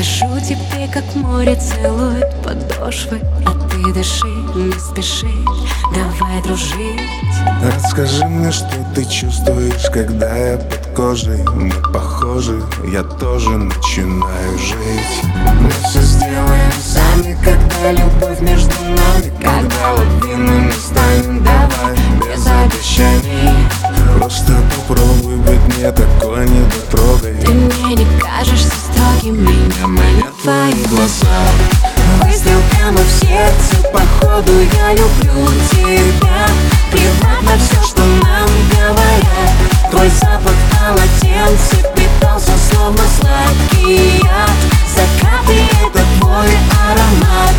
Скажу тебе, как море целует подошвы А ты дыши, не спеши, давай дружить. Расскажи мне, что ты чувствуешь, когда я под кожей. Мы похожи, я тоже начинаю жить. Мы все сделаем сами, когда любовь между нами Когда лавинами станем, давай, без обещаний. Просто попробуй быть мне такой недотрогой Ты мне не кажешься строгим, меня манят твои глаза. Выстрел прямо в сердце, походу я люблю тебя. Плевать на все, что нам говорят. Твой запах полотенце питался словно сладкий яд. За капли это твой аромат.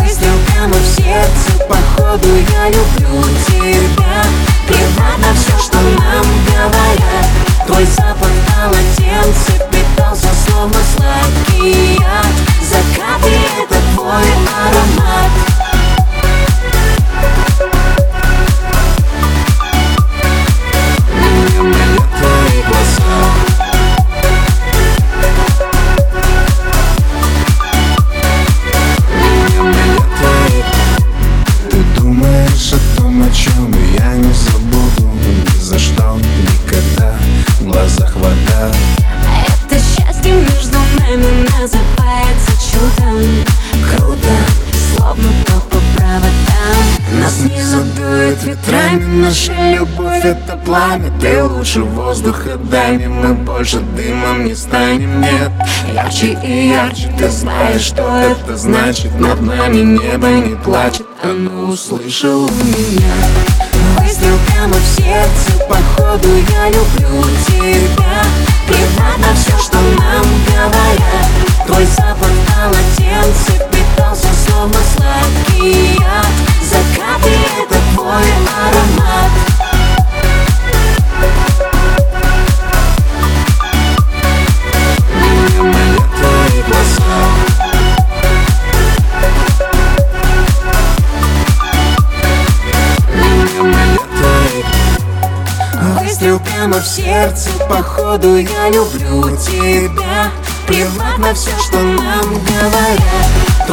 Выстрел прямо в сердце, походу я люблю чем я не забуду? Ни за что, никогда В глазах вода. Это счастье между нами называется чудом ветрами Наша любовь это пламя. Ты лучше воздуха дай. Мне Мы больше дымом не станем, нет Ярче и ярче. Ты знаешь, что это значит. Над нами небо не плачет. Оно услышало меня. Выстрел прямо в сердце, походу я люблю Прямо в сердце, походу я люблю тебя. Плевать на все, что нам говорят